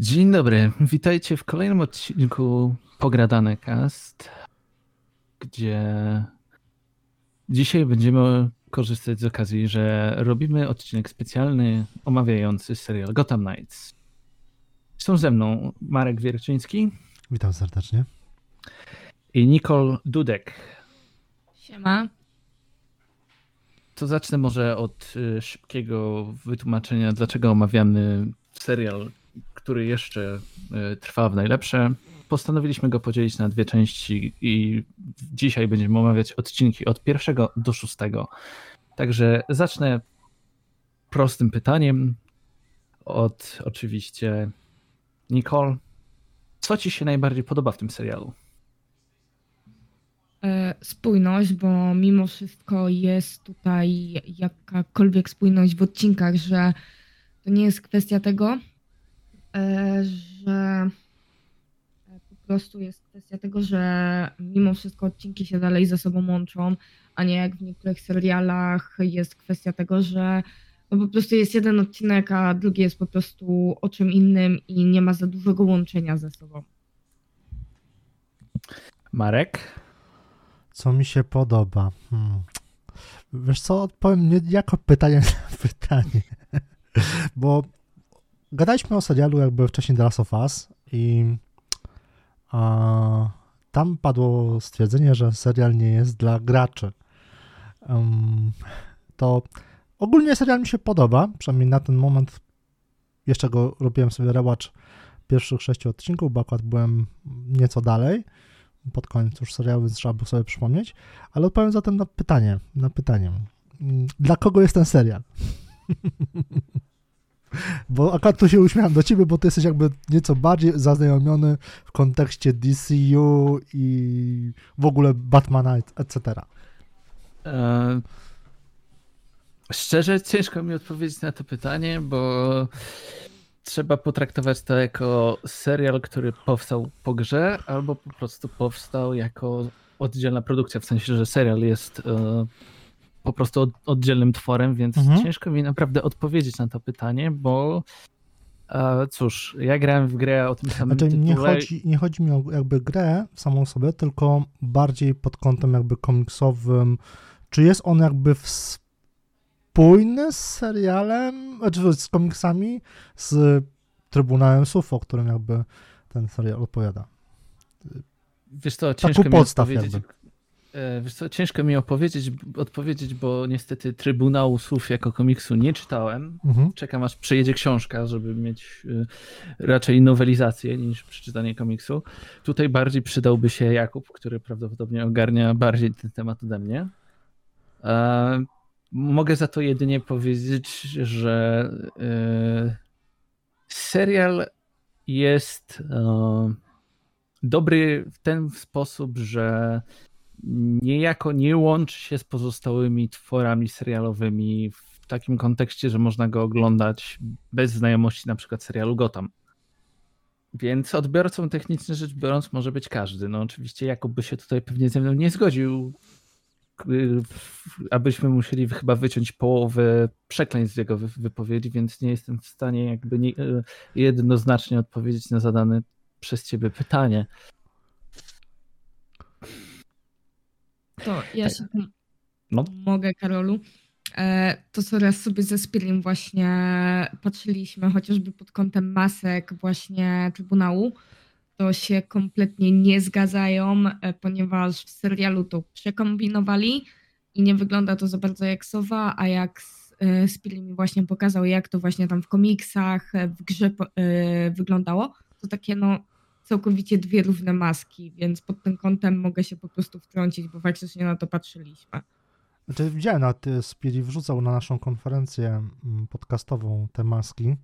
Dzień dobry, witajcie w kolejnym odcinku Pogradane Cast, gdzie dzisiaj będziemy korzystać z okazji, że robimy odcinek specjalny omawiający serial Gotham Knights. Są ze mną Marek Wierczyński Witam serdecznie. i Nicole Dudek. Siema. To zacznę może od y, szybkiego wytłumaczenia, dlaczego omawiamy serial, który jeszcze y, trwa w najlepsze. Postanowiliśmy go podzielić na dwie części i dzisiaj będziemy omawiać odcinki od pierwszego do szóstego. Także zacznę prostym pytaniem od oczywiście Nicole. Co ci się najbardziej podoba w tym serialu? E, Spójność, bo mimo wszystko jest tutaj jakakolwiek spójność w odcinkach, że to nie jest kwestia tego, e, że e, po prostu jest kwestia tego, że mimo wszystko odcinki się dalej ze sobą łączą, a nie jak w niektórych serialach jest kwestia tego, że no po prostu jest jeden odcinek, a drugi jest po prostu o czym innym i nie ma za dużego łączenia ze sobą. Marek? Co mi się podoba? Hmm. Wiesz co, odpowiem nie jako pytanie na pytanie. Bo gadaliśmy o serialu jakby wcześniej The Last of Us i a, tam padło stwierdzenie, że serial nie jest dla graczy. Um, to ogólnie serial mi się podoba, przynajmniej na ten moment jeszcze go robiłem sobie rewatch pierwszych sześciu odcinków, bo akurat byłem nieco dalej pod koniec już serialu, więc trzeba było sobie przypomnieć, ale odpowiem zatem na pytanie, na pytanie. Dla kogo jest ten serial? bo akurat tu się uśmiecham do ciebie, bo ty jesteś jakby nieco bardziej zaznajomiony w kontekście DCU i w ogóle Batmana, etc. E, Szczerze, ciężko mi odpowiedzieć na to pytanie, bo trzeba potraktować to jako serial, który powstał po grze, albo po prostu powstał jako oddzielna produkcja, w sensie, że serial jest e, po prostu od, oddzielnym tworem, więc Mhm. ciężko mi naprawdę odpowiedzieć na to pytanie, bo e, cóż, ja grałem w grę o tym samym Znaczy nie tytule. chodzi, nie chodzi mi o jakby grę samą sobie, tylko bardziej pod kątem jakby komiksowym. Czy jest on jakby spójny z serialem, znaczy z komiksami, z Trybunałem Sów, o którym jakby ten serial opowiada? Wiesz u ciężko mi podstaw odpowiedzieć. jakby. E, Wiesz co, ciężko mi opowiedzieć, odpowiedzieć, bo niestety Trybunału Słów jako komiksu nie czytałem. Mhm. Czekam aż przyjedzie książka, żeby mieć e, raczej nowelizację niż przeczytanie komiksu. Tutaj bardziej przydałby się Jakub, który prawdopodobnie ogarnia bardziej ten temat ode mnie. E, Mogę za to jedynie powiedzieć, że serial jest dobry w ten sposób, że niejako nie łączy się z pozostałymi tworami serialowymi w takim kontekście, że można go oglądać bez znajomości na przykład serialu Gotham. Więc odbiorcą technicznie rzecz biorąc może być każdy. No oczywiście Jakub się tutaj pewnie ze mną nie zgodził, abyśmy musieli chyba wyciąć połowę przekleństw z jego wy- wypowiedzi, więc nie jestem w stanie jakby nie, y, jednoznacznie odpowiedzieć na zadane przez ciebie pytanie. To ja się tu No. mogę, Karolu. E, To co raz sobie ze Spirim właśnie patrzyliśmy, chociażby pod kątem masek właśnie Trybunału, to się kompletnie nie zgadzają, e, ponieważ w serialu to przekombinowali i nie wygląda to za bardzo jak Sowa, a jak e, Spirim mi właśnie pokazał, jak to właśnie tam w komiksach, w grze wyglądało, to takie no całkowicie dwie równe maski, więc pod tym kątem mogę się po prostu wtrącić, bo faktycznie na to patrzyliśmy. Znaczy widziałem, na Spiri wrzucał na naszą konferencję mm, podcastową te maski,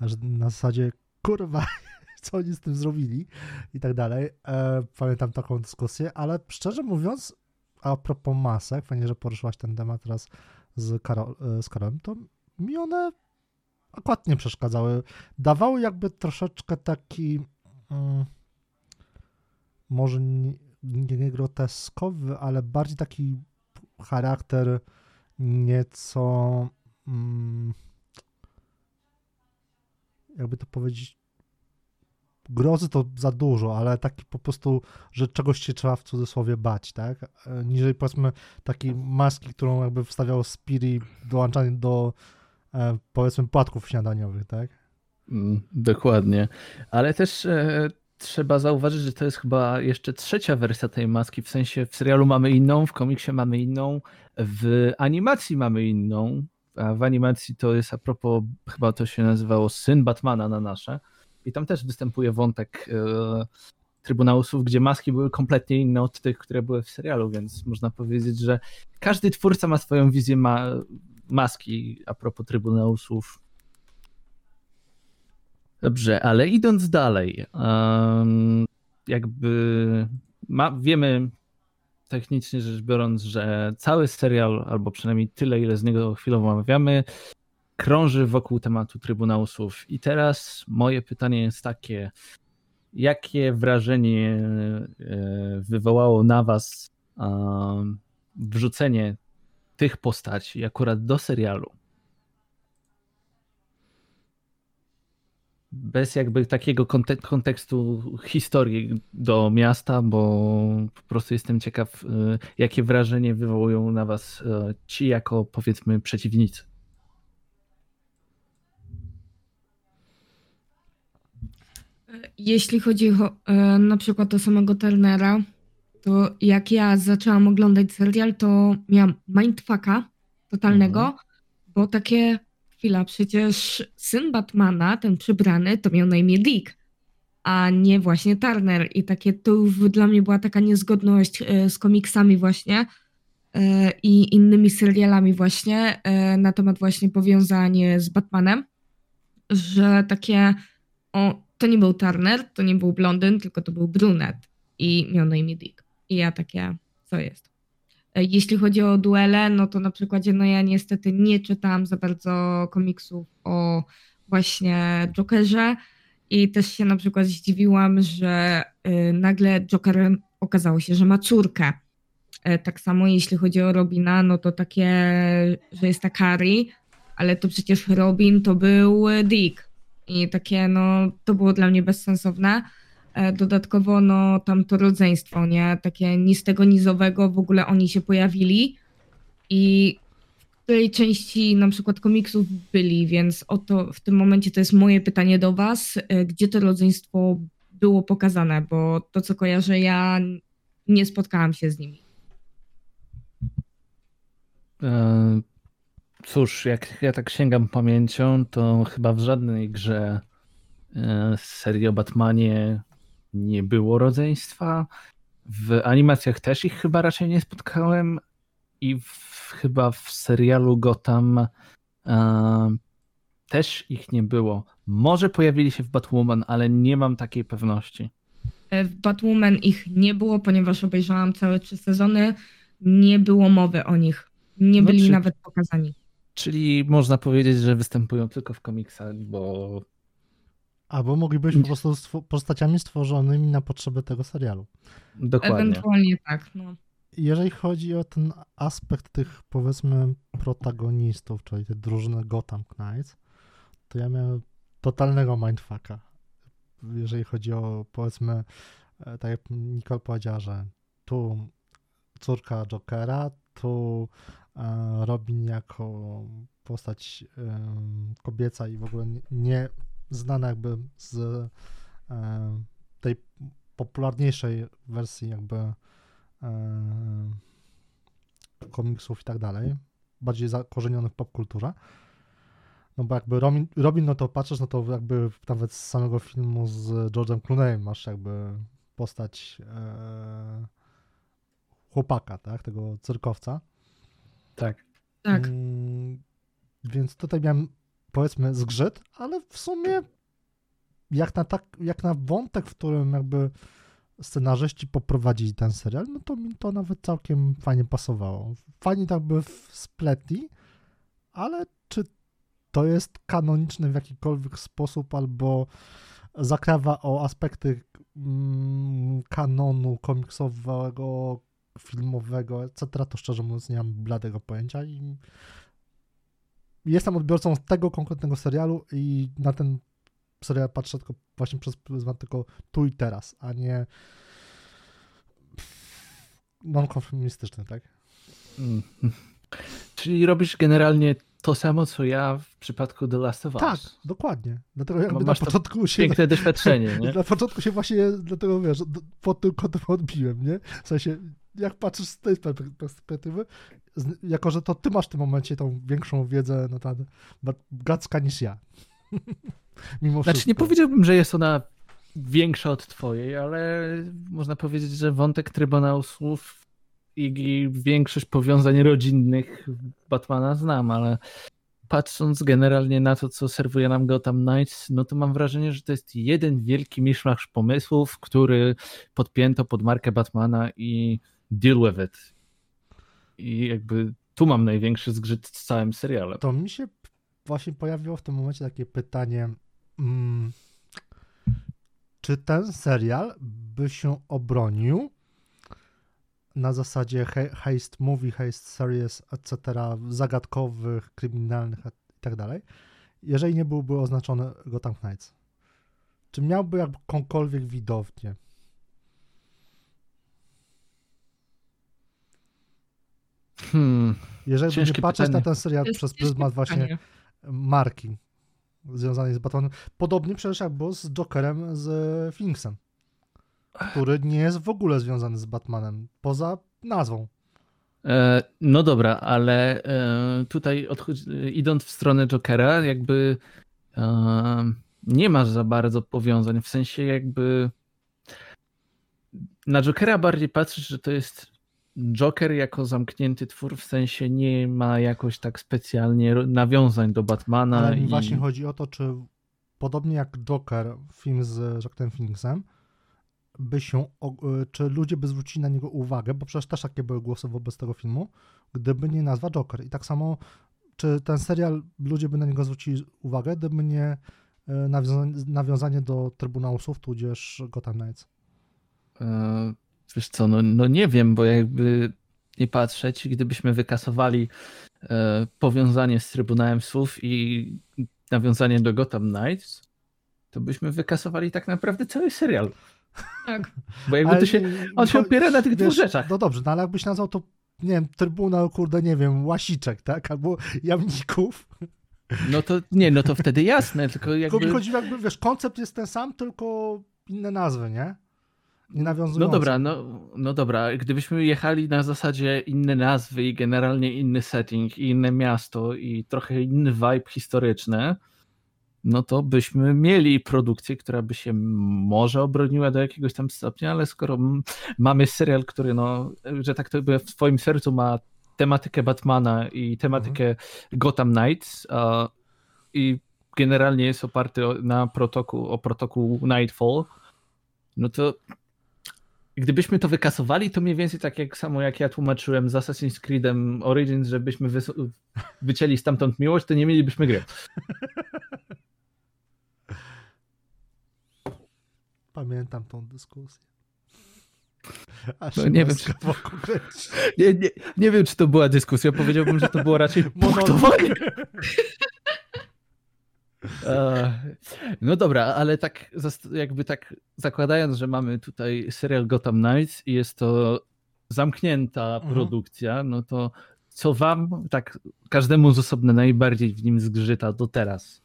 że na zasadzie kurwa, co oni z tym zrobili i tak dalej. E, pamiętam taką dyskusję, ale szczerze mówiąc, a propos masek, fajnie, że poruszyłaś ten temat teraz z, Karol, e, z Karolem, to mi one akurat nie przeszkadzały. Dawały jakby troszeczkę taki mm, może nie, nie groteskowy, ale bardziej taki charakter nieco mm, jakby to powiedzieć grozy to za dużo, ale taki po prostu, że czegoś się trzeba w cudzysłowie bać, tak? Niżej powiedzmy takiej maski, którą jakby wstawiał Spiri dołączany do e, powiedzmy płatków śniadaniowych, tak? Mm, dokładnie. Ale też e, trzeba zauważyć, że to jest chyba jeszcze trzecia wersja tej maski. W sensie w serialu mamy inną, w komiksie mamy inną, w animacji mamy inną. A w animacji to jest a propos, chyba to się nazywało Syn Batmana na nasze. I tam też występuje wątek e, Trybunałów, gdzie maski były kompletnie inne od tych, które były w serialu, więc można powiedzieć, że każdy twórca ma swoją wizję ma maski a propos Trybunałów. Dobrze, ale idąc dalej, jakby ma, wiemy technicznie rzecz biorąc, że cały serial, albo przynajmniej tyle, ile z niego chwilowo omawiamy, krąży wokół tematu Trybunału Słów. I teraz moje pytanie jest takie, jakie wrażenie e, wywołało na was wrzucenie tych postaci akurat do serialu? Bez jakby takiego kontekstu historii do miasta, bo po prostu jestem ciekaw, e, jakie wrażenie wywołują na was e, ci jako powiedzmy przeciwnicy. Jeśli chodzi o, e, na przykład o samego Turnera, to jak ja zaczęłam oglądać serial, to miałam mindfucka totalnego, mhm. bo takie chwila, przecież syn Batmana, ten przybrany, to miał na imię Dick, a nie właśnie Turner. I takie to dla mnie była taka niezgodność e, z komiksami właśnie e, i innymi serialami właśnie na temat właśnie powiązania z Batmanem, że takie o, to nie był Turner, to nie był blondyn, tylko to był brunet i miał na imię Dick. I ja takie, co jest? E, jeśli chodzi o duele, no to na przykładzie, no ja niestety nie czytałam za bardzo komiksów o właśnie Jokerze i też się na przykład zdziwiłam, że y, nagle Joker okazało się, że ma córkę. Y, tak samo jeśli chodzi o Robina, no to takie, że jest ta Carrie, ale to przecież Robin to był Dick i takie, no, to było dla mnie bezsensowne. E, dodatkowo, no, tam to rodzeństwo, nie? Takie ni z tego nizowego w ogóle oni się pojawili i w tej części na przykład komiksów byli, więc oto w tym momencie to jest moje pytanie do was, e, gdzie to rodzeństwo było pokazane, bo to, co kojarzę, ja nie spotkałam się z nimi. E, Cóż, jak ja tak sięgam pamięcią, to chyba w żadnej grze serii o Batmanie nie było rodzeństwa. W animacjach też ich chyba raczej nie spotkałem i w, chyba w serialu Gotham e, też ich nie było. Może pojawili się w Batwoman, ale nie mam takiej pewności. E, w Batwoman ich nie było, ponieważ obejrzałam całe trzy sezony. Nie było mowy o nich. Nie no byli czy... nawet pokazani. Czyli można powiedzieć, że występują tylko w komiksach, bo. Albo moglibyśmy po prostu stw- postaciami stworzonymi na potrzeby tego serialu. Dokładnie. Ewentualnie tak, no. Jeżeli chodzi o ten aspekt tych, powiedzmy, protagonistów, czyli tej drużyny Gotham Knights, to ja miałem totalnego mindfucka. Jeżeli chodzi o, powiedzmy, e, tak jak Nicole powiedziała, że tu córka Jokera, tu Robin jako postać kobieca i w ogóle nie znana jakby z tej popularniejszej wersji jakby komiksów i tak dalej, bardziej zakorzeniony w popkulturze. No bo jakby Robin, Robin, no to patrzysz, no to jakby nawet z samego filmu z George'em Clooneyem masz jakby postać e, chłopaka, tak, tego cyrkowca. Tak. Tak. Mm, więc tutaj miałem powiedzmy zgrzyt, ale w sumie jak na, tak, jak na wątek, w którym jakby scenarzyści poprowadzili ten serial, no to mi to nawet całkiem fajnie pasowało. Fajnie tak by spletli, ale czy to jest kanoniczne w jakikolwiek sposób albo zakrawa o aspekty mm, kanonu komiksowego, filmowego, etc., to szczerze mówiąc nie mam bladego pojęcia i jestem odbiorcą tego konkretnego serialu i na ten serial patrzę tylko właśnie przez pryzmat tylko tu i teraz, a nie non-konformistyczny, tak? Mm. Czyli robisz generalnie to samo, co ja w przypadku The Last of Us. Tak, dokładnie. Dlatego jakby na początku się... Piękne doświadczenie, nie? Na początku się właśnie, dlatego wiesz, pod tym kątem odbiłem, nie? W sensie, jak patrzysz z tej perspek- perspektywy, jako że to ty masz w tym momencie tą większą wiedzę na ten Gacka niż ja. Mimo Znaczy wszystko. nie powiedziałbym, że jest ona większa od twojej, ale można powiedzieć, że wątek Trybunału Słów i większość powiązań rodzinnych Batmana znam, ale patrząc generalnie na to, co serwuje nam Gotham Knights, no to mam wrażenie, że to jest jeden wielki miszmasz pomysłów, który podpięto pod markę Batmana i deal with it. I jakby tu mam największy zgrzyt z całym serialem. To mi się właśnie pojawiło w tym momencie takie pytanie, mm, czy ten serial by się obronił na zasadzie he- heist movie, heist series, etc., zagadkowych, kryminalnych i tak jeżeli nie byłby oznaczony Gotham Knights? Czy miałby jakąkolwiek widownię? Hmm. Jeżeli by Ciężkie nie patrzeć pytanie. na ten serial jest przez pryzmat właśnie pytanie. marki związanej z Batmanem. Podobnie przecież jak było z Jokerem z Phoenixem, który nie jest w ogóle związany z Batmanem, poza nazwą. E, No dobra, ale e, tutaj idąc w stronę Jokera, jakby e, nie masz za bardzo powiązań, w sensie jakby na Jokera bardziej patrzysz, że to jest Joker jako zamknięty twór, w sensie nie ma jakoś tak specjalnie nawiązań do Batmana. Ale i... właśnie chodzi o to, czy podobnie jak Joker, film z Jacqueline Phoenixem, by się, y, czy ludzie by zwrócili na niego uwagę, bo przecież też takie były głosy wobec tego filmu, gdyby nie nazwa Joker. I tak samo, czy ten serial ludzie by na niego zwrócili uwagę, gdyby nie y, nawiązanie, nawiązanie do Trybunału Słów, tudzież Gotham Knights. E, Wiesz co, no, no nie wiem, bo jakby nie patrzeć, gdybyśmy wykasowali e, powiązanie z Trybunałem Słów i nawiązanie do Gotham Knights, to byśmy wykasowali tak naprawdę cały serial. Tak. Bo jakby Ale to się, on się opiera na tych dwóch wiesz, rzeczach. No dobrze, no ale jakbyś nazwał to, nie wiem, Trybunał, kurde, nie wiem, Łasiczek, tak? Albo Jamników. No to nie, no to wtedy jasne, tylko Tylko mi jakby... chodzi jakby, wiesz, koncept jest ten sam, tylko inne nazwy, nie? Nawiązujące. No dobra, no, no dobra, gdybyśmy jechali na zasadzie inne nazwy i generalnie inny setting i inne miasto i trochę inny vibe historyczny, no to byśmy mieli produkcję, która by się może obroniła do jakiegoś tam stopnia, ale skoro mamy serial, który no, że tak to by w swoim sercu ma tematykę Batmana i tematykę Gotham Knights i generalnie jest oparty o, na protokół, o protokół Nightfall, no to gdybyśmy to wykasowali, to mniej więcej tak jak samo jak ja tłumaczyłem z Assassin's Creedem Origins, żebyśmy wycięli stamtąd miłość, to nie mielibyśmy gry. Pamiętam tą dyskusję. Aż No nie wiem, kręci. Nie, nie, nie wiem, czy to była dyskusja, powiedziałbym, że to było raczej punktowanie. No dobra, ale tak jakby tak zakładając, że mamy tutaj serial Gotham Knights i jest to zamknięta Mhm. produkcja, no to co wam, tak każdemu z osobna najbardziej w nim zgrzyta do teraz?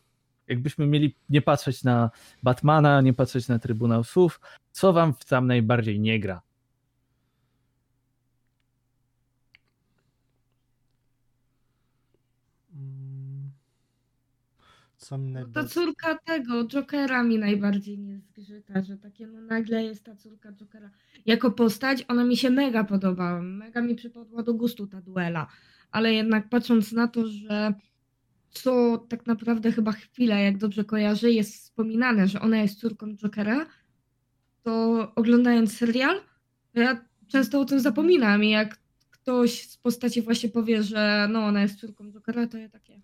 Jakbyśmy mieli nie patrzeć na Batmana, nie patrzeć na Trybunał Słów, co wam tam najbardziej nie gra? Co mi No ta córka tego Jokera mi najbardziej nie zgrzyta, że takie no nagle jest ta córka Jokera. Jako postać ona mi się mega podoba, mega mi przypadła do gustu ta duela, ale jednak patrząc na to, że co tak naprawdę chyba chwilę, jak dobrze kojarzę, jest wspominane, że ona jest córką Jokera, to oglądając serial, to ja często o tym zapominam i jak ktoś z postaci właśnie powie, że no ona jest córką Jokera, to ja takie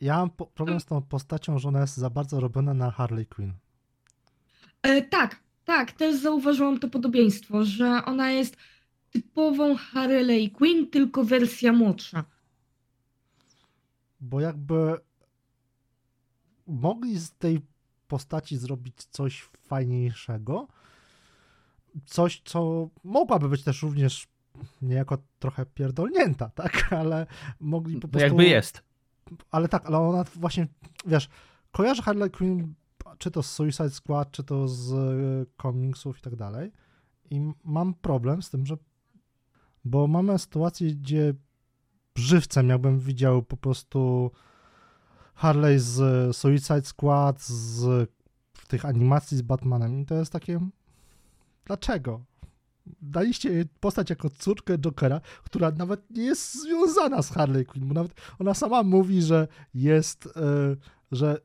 Ja mam po- problem z tą postacią, że ona jest za bardzo robiona na Harley Quinn. E, tak, tak, też zauważyłam to podobieństwo, że ona jest typową Harley Quinn, tylko wersja młodsza. Bo jakby mogli z tej postaci zrobić coś fajniejszego, coś, co mogłaby być też również niejako trochę pierdolnięta, tak? Ale mogli po prostu... jakby jest. Ale tak, ale ona właśnie, wiesz, kojarzy Harley Quinn czy to z Suicide Squad, czy to z e, komiksów i tak dalej. I mam problem z tym, że bo mamy sytuację, gdzie żywcem jakbym widział po prostu Harley z Suicide Squad, z tych animacji z Batmanem i to jest takie dlaczego? Daliście jej postać jako córkę Jokera, która nawet nie jest związana z Harley Quinn, bo nawet ona sama mówi, że jest, e, że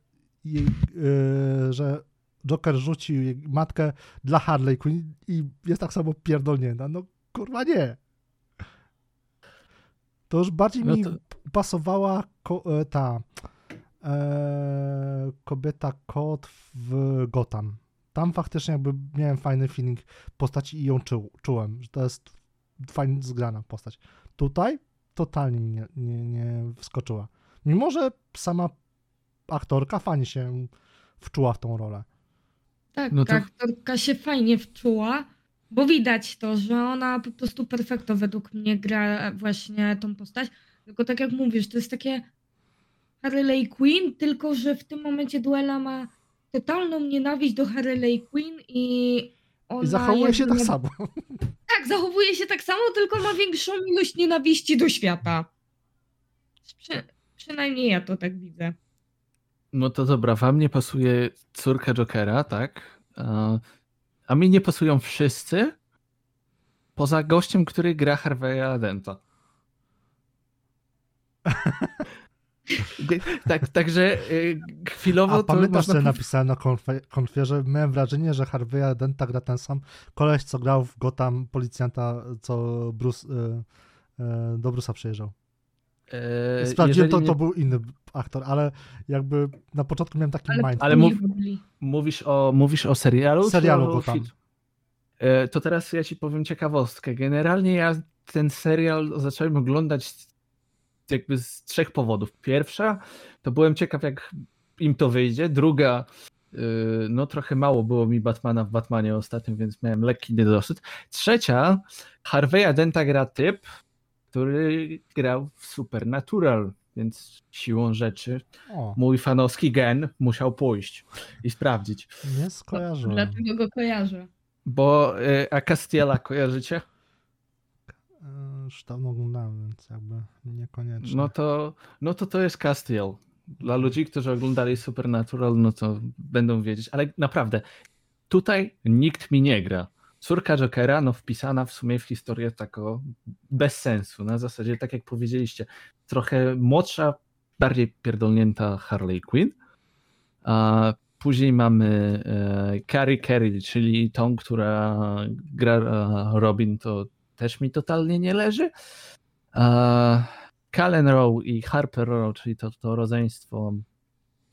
jej, e, że Joker rzucił jej matkę dla Harley Quinn i jest tak samo pierdolnięta. No kurwa nie. To już bardziej No mi to- pasowała ko- e, ta e, kobieta kot w Gotham. Tam faktycznie jakby miałem fajny feeling postaci i ją czuł, czułem, że to jest fajnie zgrana postać. Tutaj totalnie mi nie, nie, nie wskoczyła. Mimo, że sama aktorka fajnie się wczuła w tą rolę. Tak, No to- ta aktorka się fajnie wczuła, bo widać to, że ona po prostu perfekto według mnie gra właśnie tą postać. Tylko tak jak mówisz, to jest takie Harley Quinn, tylko że w tym momencie duela ma totalną nienawiść do Harley Quinn i ona I zachowuje się tak nie- samo. Tak, zachowuje się tak samo, tylko ma większą ilość nienawiści do świata. Przy, przynajmniej ja to tak widzę. No to dobra, wam nie pasuje córka Jokera, tak? A, a mi nie pasują wszyscy, poza gościem, który gra Harvey'a Denta. tak, także y, chwilowo A to pamiętasz, można co napisałem na konfe- konfie, że miałem wrażenie, że Harvey'a Denta gra ten sam koleś, co grał w Gotham policjanta, co Bruce, e, e, do Bruce'a przyjeżdżał. e, Sprawdziłem, to, jeżeli to nie- był inny aktor, ale jakby na początku miałem taki Ale, mind. Ale nie mów-. Mówisz o, mówisz o serialu? Serialu o Gotham. film? E, To teraz ja ci powiem ciekawostkę. Generalnie ja ten serial zacząłem oglądać jakby z trzech powodów. Pierwsza, to byłem ciekaw, jak im to wyjdzie. Druga, y, no trochę mało było mi Batmana w Batmanie ostatnim, więc miałem lekki niedosyt. Trzecia, Harvey'a Denta gra typ, który grał w Supernatural, więc siłą rzeczy O, mój fanowski gen musiał pójść i sprawdzić. nie skojarzyłem. Dlatego go kojarzę. Bo y, a Castiela kojarzycie? E, Już dawno oglądałem, więc jakby niekoniecznie. No to, no to to jest Castiel. Dla ludzi, którzy oglądali Supernatural, no to będą wiedzieć, ale naprawdę, tutaj nikt mi nie gra. Córka Jokera, no wpisana w sumie w historię tako bez sensu, na zasadzie, tak jak powiedzieliście, trochę młodsza, bardziej pierdolnięta Harley Quinn, a później mamy e, Carrie Carey, czyli tą, która gra e, Robin, to też mi totalnie nie leży. Callen Rowe i Harper Rowe, czyli to, to rodzeństwo,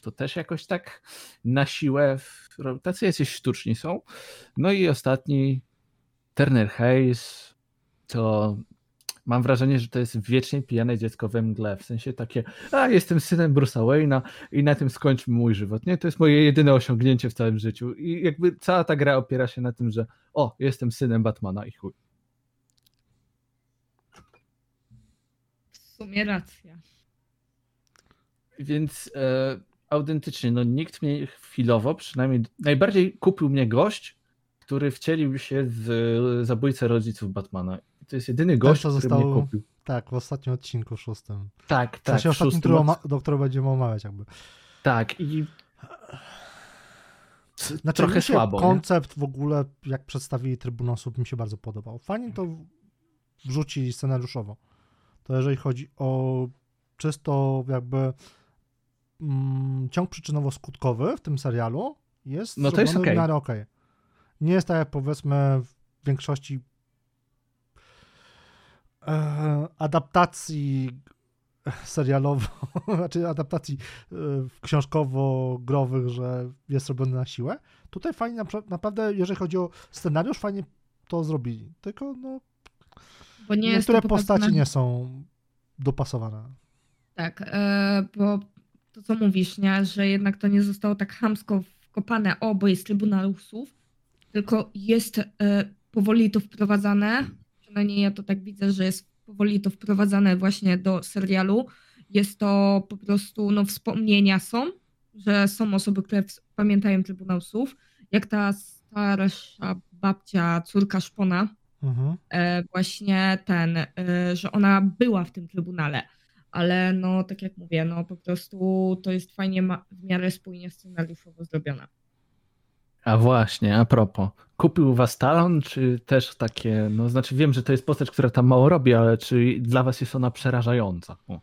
to też jakoś tak na siłę, tacy jacyś sztuczni są. No i ostatni, Turner Hayes, to mam wrażenie, że to jest wiecznie pijane dziecko we mgle, w sensie takie, a jestem synem Bruce'a Wayne'a i na tym skończmy mój żywot, nie? To jest moje jedyne osiągnięcie w całym życiu i jakby cała ta gra opiera się na tym, że o, jestem synem Batmana i chuj. Sumie racja. Więc e, autentycznie, no nikt mnie chwilowo, przynajmniej najbardziej kupił mnie gość, który wcielił się w zabójcę rodziców Batmana. I to jest jedyny gość, co który zostało- mnie kupił. Tak, w ostatnim odcinku, szóstym. Tak, W tak. sensie w ostatnim, szóstym do którego będziemy omawiać jakby. Tak i Znaczy, trochę słabo. nie? koncept w ogóle, jak przedstawili Trybunał Osób, mi się bardzo podobał. Fajnie to wrzucili scenariuszowo. To jeżeli chodzi o czysto jakby mm, ciąg przyczynowo-skutkowy w tym serialu, jest No to jest zrobiony w miarę okej. Nie jest tak jak powiedzmy w większości e, adaptacji serialowo, znaczy adaptacji e, książkowo-growych, że jest robione na siłę. Tutaj fajnie, napra- naprawdę, jeżeli chodzi o scenariusz, fajnie to zrobili. Tylko no, Bo nie niektóre postaci nie są dopasowane. Tak, e, bo to, co mówisz, nie? że jednak to nie zostało tak chamsko wkopane, o, bo jest Trybunał Usłów, tylko jest e, powoli to wprowadzane, przynajmniej ja to tak widzę, że jest powoli to wprowadzane właśnie do serialu. Jest to po prostu, no wspomnienia są, że są osoby, które pamiętają Trybunał Słów, jak ta starsza babcia, córka Szpona, mhm. e, właśnie ten, e, że ona była w tym Trybunale, ale no tak jak mówię, no po prostu to jest fajnie w miarę spójnie scenariuszowo zrobione. A właśnie, a propos, kupił was talon, czy też takie, no znaczy wiem, że to jest postać, która tam mało robi, ale czy dla was jest ona przerażająca? O.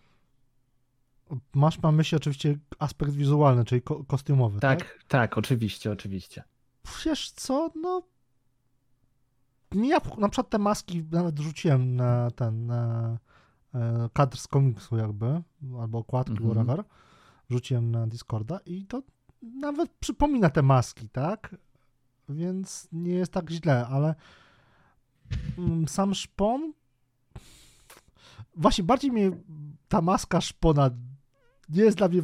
Masz na myśli oczywiście aspekt wizualny, czyli ko kostiumowy, tak? Tak, tak, oczywiście, oczywiście. Wiesz co, no ja na przykład te maski nawet rzuciłem na ten na, e, kadr z komiksu jakby, albo okładki, -hmm. whatever, rzuciłem na Discorda i to nawet przypomina te maski, tak? Więc nie jest tak źle, ale mm, sam szpon właśnie bardziej mnie ta maska szpona nie jest dla mnie,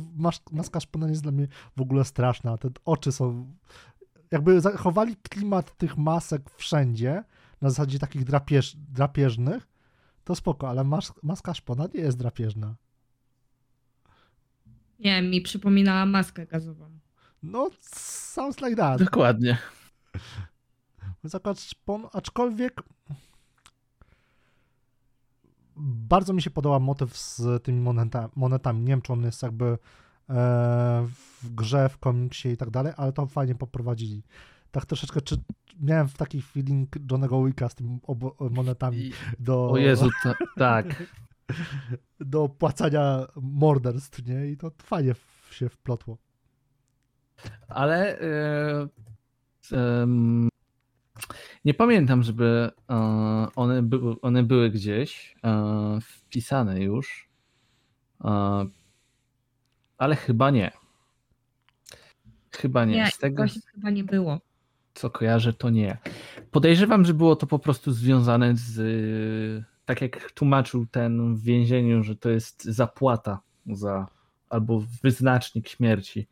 maska szpona nie jest dla mnie w ogóle straszna, te oczy są jakby zachowali klimat tych masek wszędzie, na zasadzie takich drapież, drapieżnych, to spoko, ale mas, maska szpona nie jest drapieżna. Nie, mi przypominała maskę gazową. No, sounds like that. Dokładnie. Zakład szpon, aczkolwiek bardzo mi się podoba motyw z tymi moneta, monetami. Nie wiem, czy on jest jakby E, w grze, w komiksie i tak dalej, ale to fajnie poprowadzili. Tak troszeczkę, czy miałem w taki feeling Johnego Wicka z tymi monetami do... O Jezu, to, tak. do płacania morderstw, nie? I to fajnie się wplotło. Ale yy, nie pamiętam, żeby yy, one, by, one były gdzieś yy, wpisane już ale chyba nie. Chyba nie. Nie, Z tego, chyba nie było. Co kojarzę, to nie. Podejrzewam, że było to po prostu związane z. Tak jak tłumaczył ten w więzieniu, że to jest zapłata za albo wyznacznik śmierci.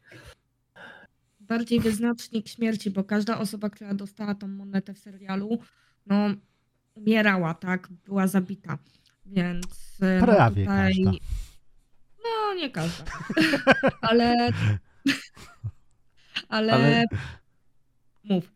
Bardziej wyznacznik śmierci, bo każda osoba, która dostała tą monetę w serialu, no umierała, tak? Była zabita. Więc. No, Prawie no tutaj... każda. No, nie każda. ale... ale... ale... Mów.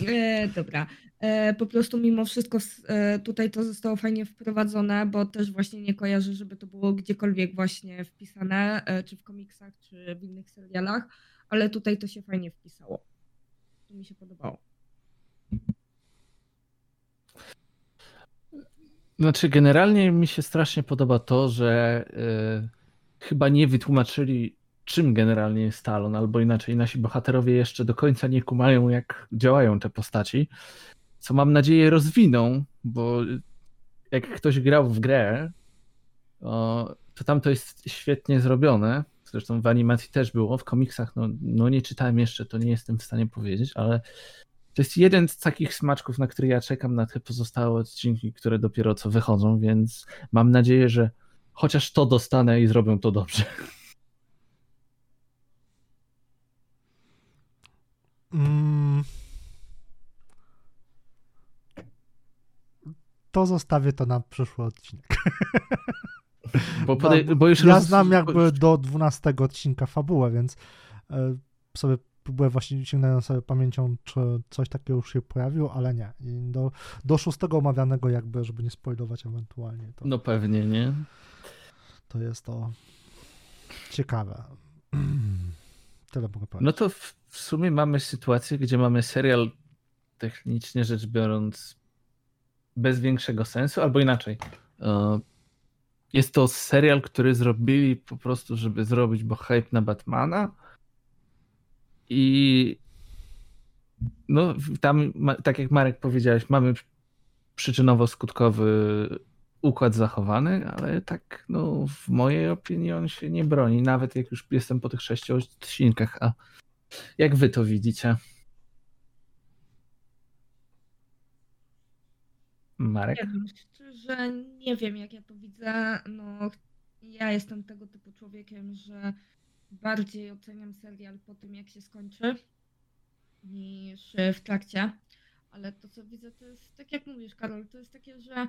Okay. E, dobra. E, po prostu mimo wszystko e, tutaj to zostało fajnie wprowadzone, bo też właśnie nie kojarzę, żeby to było gdziekolwiek właśnie wpisane, e, czy w komiksach, czy w innych serialach, ale tutaj to się fajnie wpisało. To mi się podobało. Znaczy, generalnie mi się strasznie podoba to, że y, chyba nie wytłumaczyli, czym generalnie jest Talon, albo inaczej, nasi bohaterowie jeszcze do końca nie kumają, jak działają te postaci, co mam nadzieję rozwiną, bo jak ktoś grał w grę, to tam to jest świetnie zrobione. Zresztą w animacji też było, w komiksach no, no nie czytałem jeszcze, to nie jestem w stanie powiedzieć, ale to jest jeden z takich smaczków, na który ja czekam na te pozostałe odcinki, które dopiero co wychodzą, więc mam nadzieję, że chociaż to dostanę i zrobią to dobrze. To zostawię to na przyszły odcinek. Bo, podej- bo już ja roz... znam jakby do 12 odcinka fabułę, więc e, sobie próbuję właśnie sięgnąć sobie pamięcią, czy coś takiego już się pojawiło, ale nie. I do, do szóstego omawianego jakby, żeby nie spoilować ewentualnie. To, no pewnie, nie? To jest to ciekawe. Tyle mogę powiedzieć. No to w, w sumie mamy sytuację, gdzie mamy serial technicznie rzecz biorąc bez większego sensu, albo inaczej. E, jest to serial, który zrobili po prostu, żeby zrobić, bo hype na Batmana, i no tam, tak jak Marek powiedziałeś, mamy przyczynowo-skutkowy układ zachowany, ale tak no w mojej opinii on się nie broni, nawet jak już jestem po tych sześciu odcinkach. A jak wy to widzicie? Marek? Nie wiem, nie wiem, jak ja to widzę. No, ja jestem tego typu człowiekiem, że bardziej oceniam serial po tym, jak się skończy, niż w trakcie. Ale to, co widzę, to jest tak jak mówisz, Karol, to jest takie, że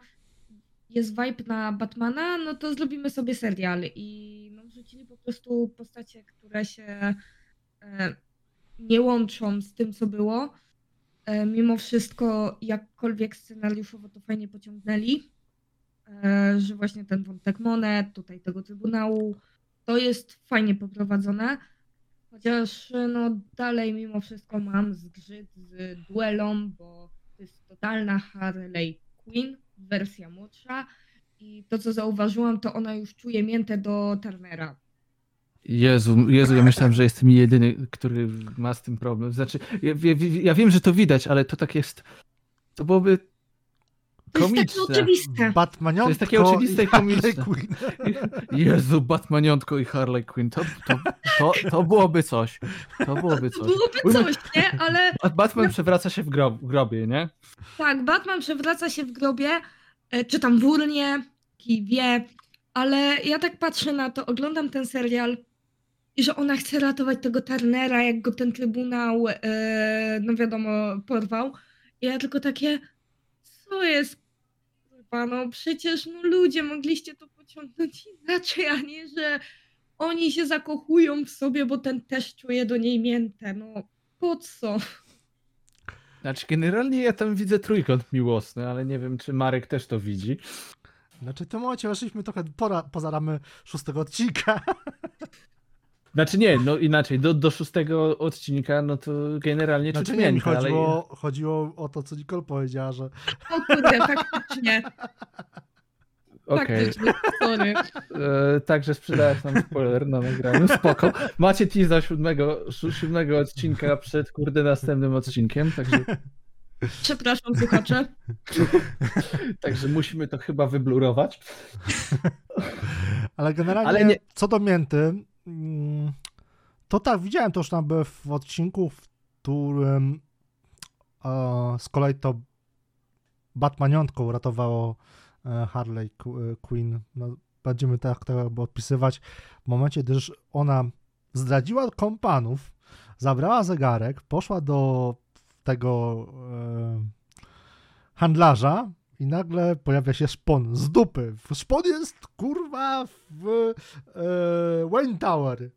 jest vibe na Batmana, no to zrobimy sobie serial i no, wrzucili po prostu postacie, które się e, nie łączą z tym, co było. E, mimo wszystko, jakkolwiek scenariuszowo to fajnie pociągnęli, e, że właśnie ten wątek monet, tutaj tego trybunału, to jest fajnie poprowadzone. Chociaż no dalej mimo wszystko mam zgrzyt z duelą, bo to jest totalna Harley Quinn, wersja młodsza. I to, co zauważyłam, to ona już czuje miętę do Turnera. Jezu, Jezu, ja myślałem, że jestem jedyny, który ma z tym problem. Znaczy, ja, ja, ja wiem, że to widać, ale to tak jest. To byłoby To jest takie komiczne. oczywiste. Batmaniątko To jest takie oczywiste i Harley komiczne. Quinn. Jezu, Batmaniątko i Harley Quinn. To, to, to, to byłoby coś. To byłoby coś. Byłoby coś, nie? Ale Batman przewraca się w, grob, w grobie, nie? Tak, Batman przewraca się w grobie, e, czy tam w urnie, kij wie, ale ja tak patrzę na to, oglądam ten serial i że ona chce ratować tego Turnera, jak go ten trybunał, e, no wiadomo, porwał. I ja tylko takie, co jest, kurwa, no przecież no ludzie, mogliście to pociągnąć inaczej, a nie, że oni się zakochują w sobie, bo ten też czuje do niej miętę, no po co? Znaczy, generalnie ja tam widzę trójkąt miłosny, ale nie wiem, czy Marek też to widzi. Znaczy, w tym momencie weszliśmy trochę pora, poza ramy szóstego odcinka. Znaczy nie, no inaczej, do, do szóstego odcinka, no to generalnie Znaczy, czy nie, mi miękka, ale... chodziło, chodziło o to, co Nicole powiedziała, że O kurde, faktycznie. Okej, sorry. e, także sprzedałeś nam spoiler na nagraniu, spoko. Macie teasa siódmego, si- siódmego odcinka przed, kurde, następnym odcinkiem, także, Przepraszam, słuchacze. także musimy to chyba wyblurować. Ale generalnie, Ale nie- co do mięty, to tak, widziałem to już tam w odcinku, w którym e, z kolei to Batmaniątko uratowało e, Harley Qu- Quinn. No, będziemy tak jakby odpisywać w momencie, gdyż ona zdradziła kompanów, zabrała zegarek, poszła do tego e, handlarza i nagle pojawia się szpon z dupy. Szpon jest kurwa w e, Wayne Tower.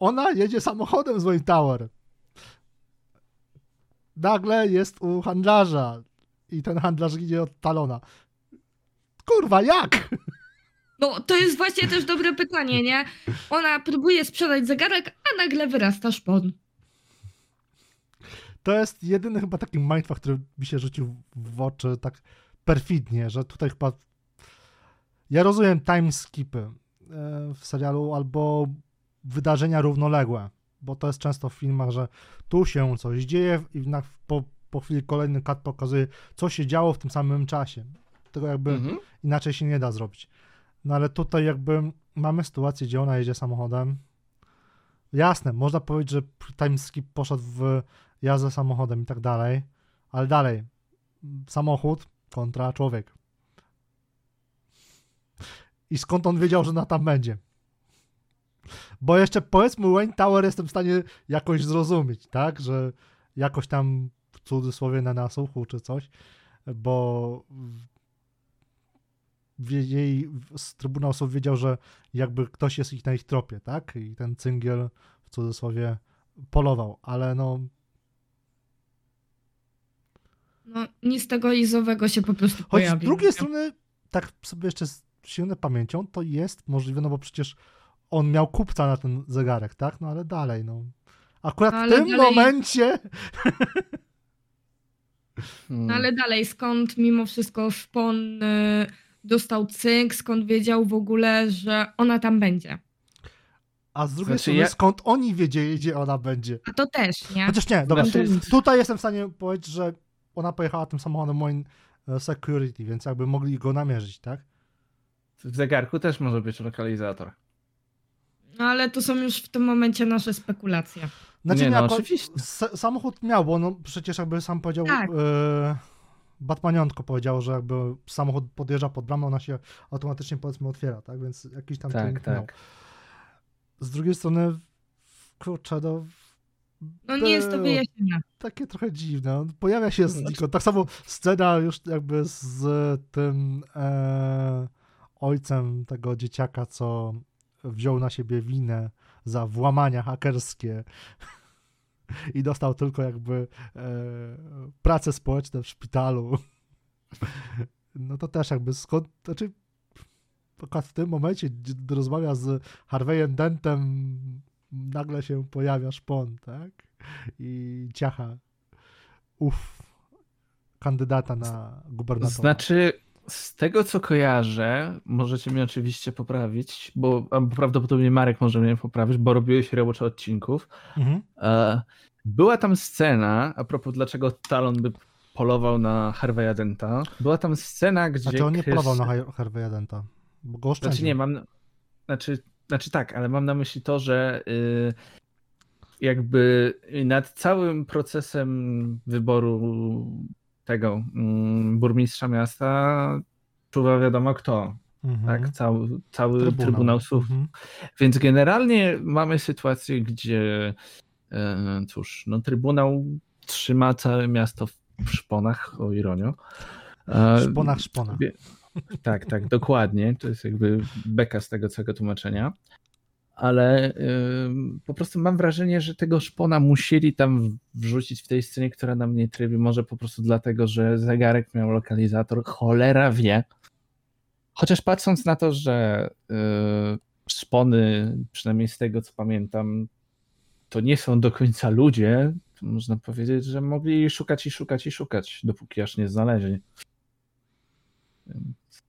Ona jedzie samochodem z Wayne Tower. Nagle jest u handlarza i ten handlarz ginie od talona. Kurwa, jak? No, to jest właśnie też dobre pytanie, nie? Ona próbuje sprzedać zegarek, a nagle wyrasta szpon. To jest jedyny chyba taki mindfuck, który mi się rzucił w oczy tak perfidnie, że tutaj chyba ja rozumiem time skipy e, w serialu albo wydarzenia równoległe, bo to jest często w filmach, że tu się coś dzieje i na, po, po chwili kolejny kat pokazuje, co się działo w tym samym czasie. Tego jakby Mhm. inaczej się nie da zrobić. No ale tutaj jakby mamy sytuację, gdzie ona jedzie samochodem. Jasne, można powiedzieć, że time skip poszedł w jazdę samochodem i tak dalej, ale dalej samochód kontra człowiek. I skąd on wiedział, że ona tam będzie? Bo jeszcze powiedzmy Wayne Tower jestem w stanie jakoś zrozumieć, tak? Że jakoś tam w cudzysłowie na nasłuchu czy coś, bo wie- jej z Trybunał Sąd wiedział, że jakby ktoś jest ich na ich tropie, tak? I ten cyngiel w cudzysłowie polował, ale no No, nic tego izowego się po prostu Choć pojawił. z drugiej strony, tak sobie jeszcze silne pamięcią, to jest możliwe, no bo przecież on miał kupca na ten zegarek, tak? No ale dalej, no. Akurat Ale w tym dalej- momencie Hmm. No, ale dalej, skąd mimo wszystko szpon y, dostał cynk, skąd wiedział w ogóle, że ona tam będzie. A z drugiej Znaczy, strony, ja- skąd oni wiedzieli, gdzie ona będzie? A to też, nie? Chociaż nie, dobra, Znaczy- tu, tutaj jestem w stanie powiedzieć, że ona pojechała tym samochodem moim e, security, więc jakby mogli go namierzyć, tak? W zegarku też może być lokalizator. No, ale to są już w tym momencie nasze spekulacje. Znaczy, Nie, no, jako- samochód miał, bo no przecież jakby sam powiedział Tak. e, Batmaniątko powiedziało, że jakby samochód podjeżdża pod bramę, ona się automatycznie powiedzmy otwiera, tak? Więc jakiś tam Tak, tryb miał. tak. Z drugiej strony, kurczę, no No nie jest to wyjaśnione. takie trochę dziwne. On pojawia się Znaczy- znikąd. Tak samo scena już jakby z tym e, ojcem tego dzieciaka, co wziął na siebie winę za włamania hakerskie i dostał tylko jakby e, prace społeczne w szpitalu. No to też jakby skąd, znaczy akurat w tym momencie, gdy rozmawia z Harveyem Dentem, nagle się pojawia szpon, tak? I ciacha uf kandydata na gubernatora. Znaczy, z tego co kojarzę, możecie mnie oczywiście poprawić, bo prawdopodobnie Marek może mnie poprawić, bo robiłeś rewatch odcinków. Mhm. E, Była tam scena, a propos dlaczego Talon by polował na Harvey'a Denta. Była tam scena, gdzie. Znaczy on nie Chris- polował na Har- Harvey'a Denta, bo go oszczędził. Znaczy nie, mam. Znaczy, znaczy tak, ale mam na myśli to, że y, jakby nad całym procesem wyboru tego mm, burmistrza miasta czuwa wiadomo kto, Mhm. tak? Cały, cały Trybunał, Słów. Mhm. Więc generalnie mamy sytuację, gdzie e, cóż, no Trybunał trzyma całe miasto w szponach, o ironio. E, Szponach szpona. Tak, tak, dokładnie. To jest jakby beka z tego całego tłumaczenia. Ale ym, po prostu mam wrażenie, że tego szpona musieli tam wrzucić w tej scenie, która nam nie trybi. Może po prostu dlatego, że zegarek miał lokalizator. Cholera wie. Chociaż patrząc na to, że y, szpony, przynajmniej z tego co pamiętam, to nie są do końca ludzie, można powiedzieć, że mogli szukać i szukać i szukać, dopóki aż nie znaleźli. Więc-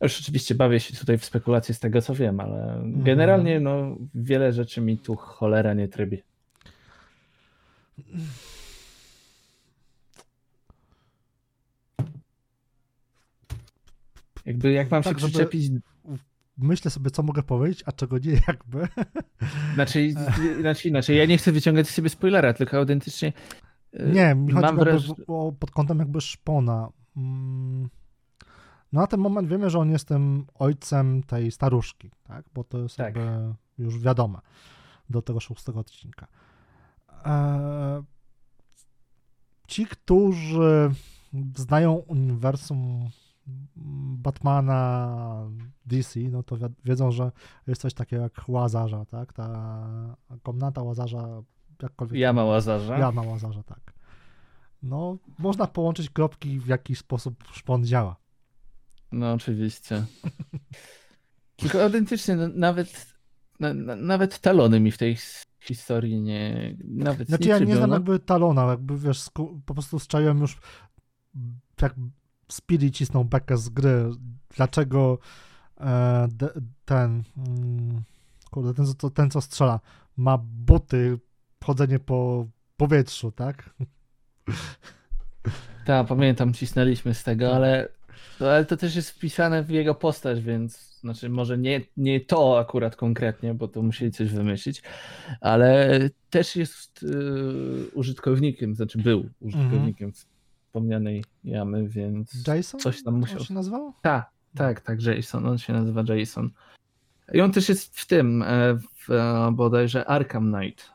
Już oczywiście bawię się tutaj w spekulacje z tego, co wiem, ale generalnie no, wiele rzeczy mi tu cholera nie trybi. Jakby jak mam się Tak, żeby- przyczepić, Myślę sobie, co mogę powiedzieć, a czego nie jakby. znaczy, znaczy inaczej, ja nie chcę wyciągać z siebie spoilera, tylko autentycznie y, Nie, mi chodzi mam wraż... pod kątem jakby szpona. Mm. No na ten moment wiemy, że on jest tym ojcem tej staruszki, tak? Bo to jest Tak. jakby już wiadome do tego szóstego odcinka. Eee, ci, którzy znają uniwersum Batmana DC, no to wi- wiedzą, że jest coś takiego jak Łazarza, tak? Ta komnata Łazarza, jakkolwiek... Jama Łazarza. Jama Łazarza, tak. No, można połączyć kropki, w jaki sposób szpon działa. No oczywiście. Tylko autentycznie, no, nawet, na, na, nawet talony mi w tej historii nie. Nawet Znaczy nie ja nie znam no. jakby talona, jakby wiesz, sku- po prostu strzeliłem już jak Speedy cisnął bekę z gry, dlaczego e, de, ten mm, kurde, ten, co- ten co strzela ma buty, chodzenie po powietrzu, tak? Tak, pamiętam, cisnęliśmy z tego, ale, to- ale to też jest wpisane w jego postać, więc znaczy może nie, nie to akurat konkretnie, bo to musieli coś wymyślić, ale też jest y, użytkownikiem, znaczy był użytkownikiem wspomnianej jamy, więc Jason? coś tam musiał On się nazywał? Tak, tak, tak, Jason, on się nazywa Jason. I on też jest w tym, e, w e, bodajże Arkham Knight.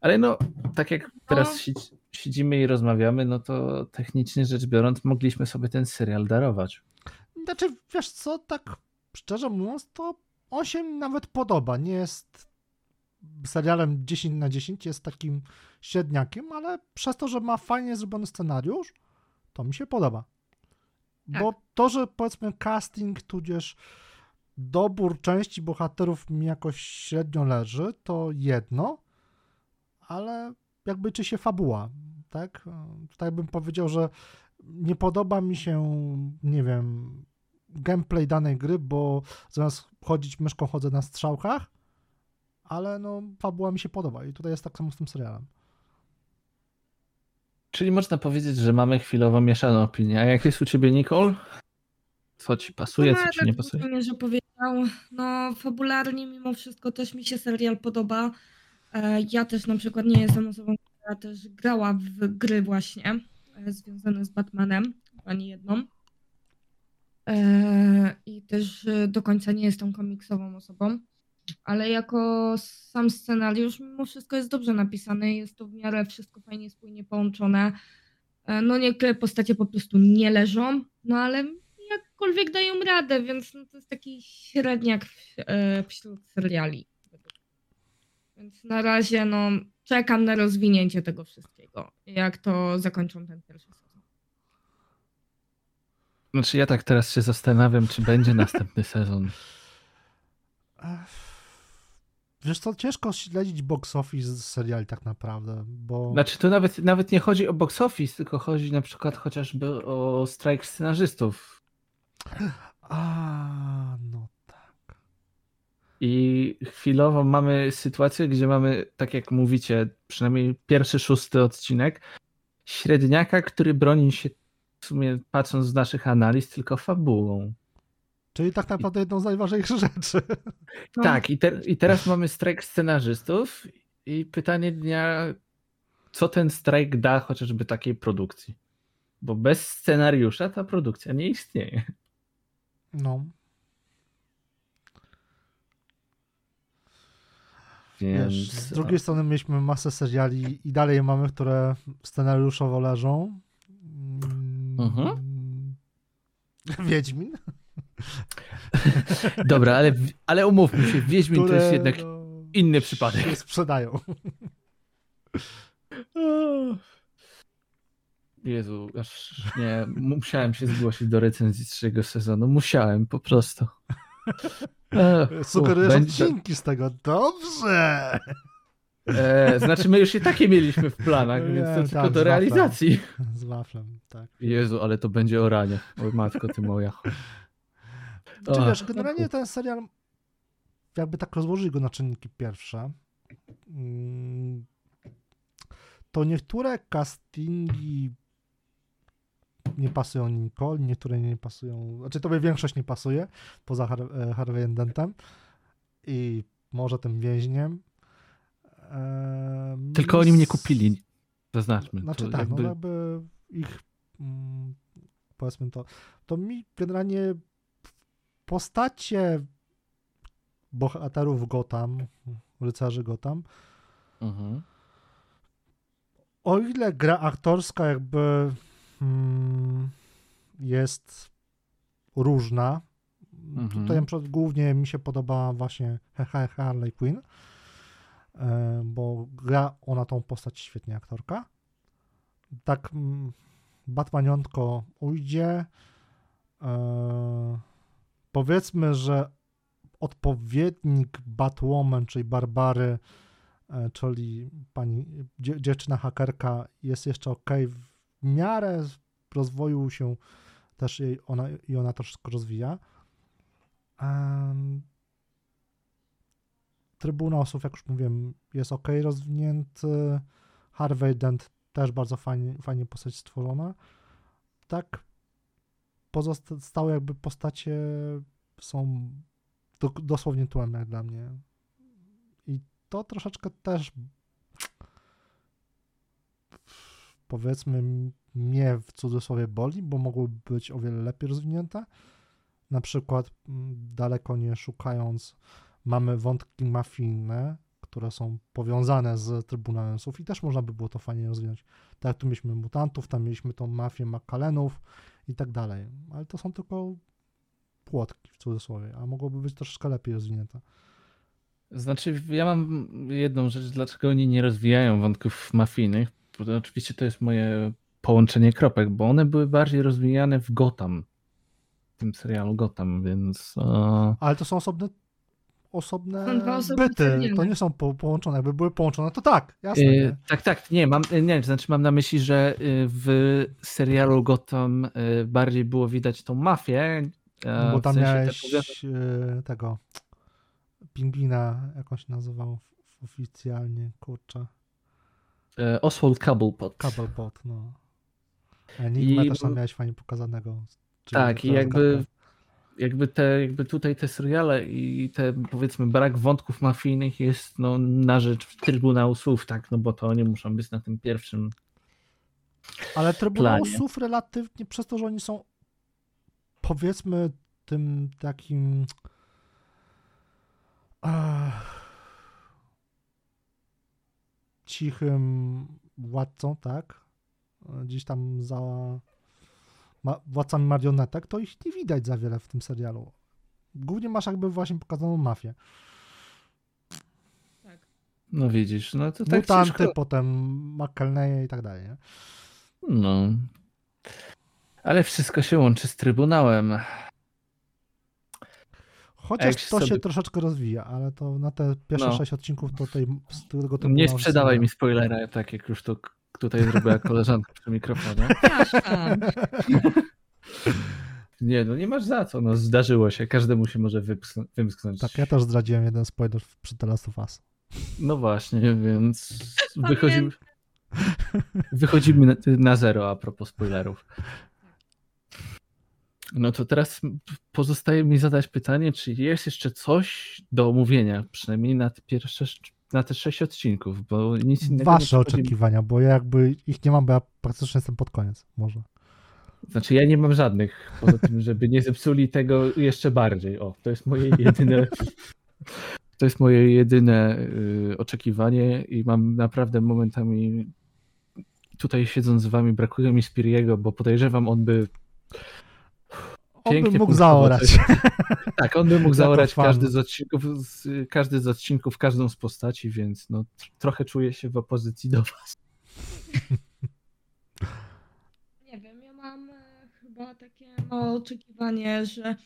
Ale no, tak jak teraz No. Siedzimy i rozmawiamy, no to technicznie rzecz biorąc mogliśmy sobie ten serial darować. Znaczy, wiesz co, tak szczerze mówiąc, to on się mi nawet podoba. Nie jest serialem 10 na 10, jest takim średniakiem, ale przez to, że ma fajnie zrobiony scenariusz, to mi się podoba. Bo to, że powiedzmy casting, tudzież dobór części bohaterów mi jakoś średnio leży, to jedno, ale jakby czy się fabuła, tak? Tutaj bym powiedział, że nie podoba mi się, nie wiem, gameplay danej gry, bo zamiast chodzić myszką chodzę na strzałkach, ale no fabuła mi się podoba i tutaj jest tak samo z tym serialem. Czyli można powiedzieć, że mamy chwilowo mieszaną opinię. A jak jest u ciebie, Nicole? Co ci pasuje, co ci nie pasuje? Nie, że powiedział, no fabularnie mimo wszystko też mi się serial podoba. Ja też na przykład nie jestem osobą, która też grała w gry właśnie. e, związane z Batmanem, ani jedną. E, I też e, do końca nie jestem komiksową osobą, ale jako sam scenariusz, mimo wszystko jest dobrze napisany, jest to w miarę wszystko fajnie, spójnie połączone. No niektóre postacie po prostu nie leżą, no ale jakkolwiek dają radę, więc no to jest taki średniak w, wśród seriali. Więc na razie no, czekam na rozwinięcie tego wszystkiego, jak to zakończą ten pierwszy sezon. Znaczy ja tak teraz się zastanawiam, czy będzie następny sezon. Wiesz co, ciężko śledzić box office z seriali tak naprawdę, bo... Znaczy to nawet, nawet nie chodzi o box office, tylko chodzi na przykład chociażby o strajk scenarzystów. A, no. I chwilowo mamy sytuację, gdzie mamy, tak jak mówicie, przynajmniej pierwszy, szósty odcinek, średniaka, który broni się w sumie patrząc z naszych analiz tylko fabułą. Czyli tak naprawdę jedną z najważniejszych rzeczy. No, Tak, i, te, i teraz mamy strajk scenarzystów i pytanie dnia, co ten strajk da chociażby takiej produkcji? Bo bez scenariusza ta produkcja nie istnieje. No, Więc... wiesz, z drugiej strony mieliśmy masę seriali i dalej mamy, które scenariuszowo leżą. Mm, Mhm. Wiedźmin. Dobra, ale, ale umówmy się, Wiedźmin to które, jest jednak no, inny przypadek. się sprzedają. Jezu, aż nie, musiałem się zgłosić do recenzji trzeciego sezonu. Musiałem, po prostu. Ech, Sugerujesz uff, będzie- odcinki z tego. Dobrze! E, znaczy, my już i takie mieliśmy w planach, więc to tak, tylko do waflem. realizacji. Z waflem, tak. Jezu, ale to będzie oranie. Oj, matko, ty moja. Czy Ach, wiesz, generalnie ten serial, jakby tak rozłożyć go na czynniki pierwsze, mm, to niektóre castingi nie pasują Nicole, niektóre nie pasują, znaczy tobie większość nie pasuje, poza Har- e, Harvey'em Dentem i może tym więźniem. Em, Tylko oni mnie kupili. Zaznaczmy. Znaczy to tak, jakby... no jakby ich mm, powiedzmy to, to mi generalnie postacie bohaterów Gotham, rycerzy Gotham, Mhm. o ile gra aktorska jakby jest różna, Mhm. tutaj na przykład głównie mi się podoba właśnie Harley Quinn, e, bo gra ona tą postać świetnie aktorka. Tak mm, Batmaniątko ujdzie. E, powiedzmy, że odpowiednik Batwoman, czyli Barbary, e, czyli pani dzie, dziewczyna hakerka jest jeszcze ok. Miarę rozwoju się też jej ona, i ona troszkę rozwija. Trybunał Słów, jak już mówiłem, jest ok rozwinięty. Harvey Dent też bardzo fajnie, fajnie postać stworzona. Tak, pozostałe jakby postacie są do, dosłownie tłem dla mnie. I to troszeczkę też powiedzmy mnie w cudzysłowie boli, bo mogłyby być o wiele lepiej rozwinięte. Na przykład mm, daleko nie szukając mamy wątki mafijne, które są powiązane z Trybunałem Słów i też można by było to fajnie rozwinąć. Tak tu mieliśmy mutantów, tam mieliśmy tą mafię Makalenów i tak dalej. Ale to są tylko płotki w cudzysłowie, a mogłoby być troszeczkę lepiej rozwinięte. Znaczy, ja mam jedną rzecz, dlaczego oni nie rozwijają wątków mafijnych. Oczywiście to jest moje połączenie kropek, bo one były bardziej rozwijane w Gotham, w tym serialu Gotham, więc e, Ale to są osobne osobne byty, to nie są po, połączone. Jakby były połączone, to tak, jasne. e, nie? tak, tak, nie, mam, nie, znaczy mam na myśli, że e, w serialu Gotham e, bardziej było widać tą mafię, e, Bo w tam sensie te miałeś powiat- e, tego pingwina, jak on się nazywał oficjalnie, kurczę. E, Oswald Cobblepot. Kabelbot, no. Enigmę I- też tam miałeś fajnie pokazanego. Tak, i jakby, jakby, te, jakby tutaj te seriale i te powiedzmy brak wątków mafijnych jest no, na rzecz Trybunału Słów, tak, no bo to oni muszą być na tym pierwszym Ale Trybunałów relatywnie przez to, że oni są powiedzmy tym takim cichym władcą, tak? Gdzieś tam za ma, władcami marionetek, to ich nie widać za wiele w tym serialu. Głównie masz jakby właśnie pokazaną mafię. Tak. No widzisz, no to tak Mutanty, ciężko... potem McKelney i tak dalej. Nie? No. Ale wszystko się łączy z Trybunałem. Chociaż to sobie... się troszeczkę rozwija, ale to na te pierwsze no. sześć odcinków to tej, z tego to Nie sprzedawaj mi spoilera, tak jak już to tutaj zrobiła koleżanka przy mikrofonie. Nie, no nie masz za co, no zdarzyło się, każdemu się może wymsknąć. Tak, ja też zdradziłem jeden spoiler przy The Last of Us. No właśnie, więc wychodzimy, wychodzimy na, na zero a propos spoilerów. No to teraz pozostaje mi zadać pytanie, czy jest jeszcze coś do omówienia, przynajmniej na te pierwsze, na te sześć odcinków, bo nic innego Wasze oczekiwania, bo ja jakby ich nie mam, bo ja praktycznie jestem pod koniec, może. Znaczy ja nie mam żadnych, poza tym, żeby nie zepsuli tego jeszcze bardziej. O, to jest moje jedyne to jest moje jedyne y, oczekiwanie i mam naprawdę momentami tutaj siedząc z wami brakuje mi Spiriego, bo podejrzewam on by on by mógł zaorać. Tak, on by mógł zaorać każdy z odcinków, każdy z odcinków, każdą z postaci, więc no, trochę czuję się w opozycji do was. Nie wiem, ja mam e, chyba takie małe oczekiwanie, że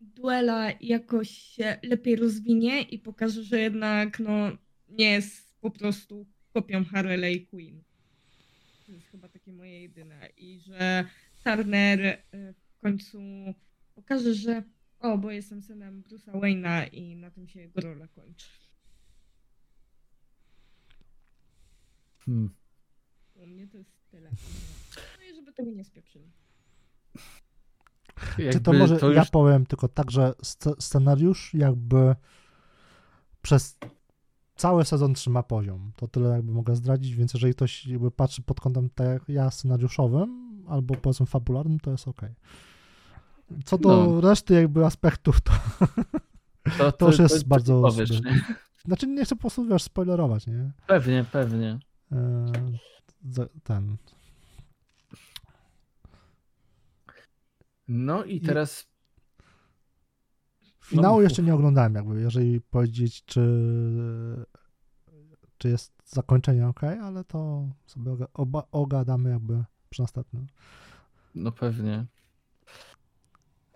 duela jakoś się lepiej rozwinie i pokaże, że jednak no, nie jest po prostu kopią Harley Quinn. To jest chyba takie moje jedyne. I że Turner e, końcu pokaże, że o, bo jestem synem Bruce'a Wayne'a i na tym się jego rola kończy. Hmm. U mnie to jest tyle. No i żeby tego nie spieprzyli. Jakby Czy to może to już... ja powiem tylko tak, że scenariusz jakby przez cały sezon trzyma poziom. To tyle jakby mogę zdradzić, więc jeżeli ktoś jakby patrzy pod kątem tak jak ja scenariuszowym albo powiedzmy fabularnym, to jest ok. Co do no. reszty jakby aspektów, to, to, to, już jest to, bardzo... Powiesz, nie? Znaczy nie chcę po prostu wiesz, spoilerować, nie? Pewnie, pewnie. E, ten... No i teraz... Finału no, jeszcze nie oglądałem, jakby, jeżeli powiedzieć, czy, czy jest zakończenie ok, ale to sobie oga, ogadamy jakby przy następnym. No pewnie.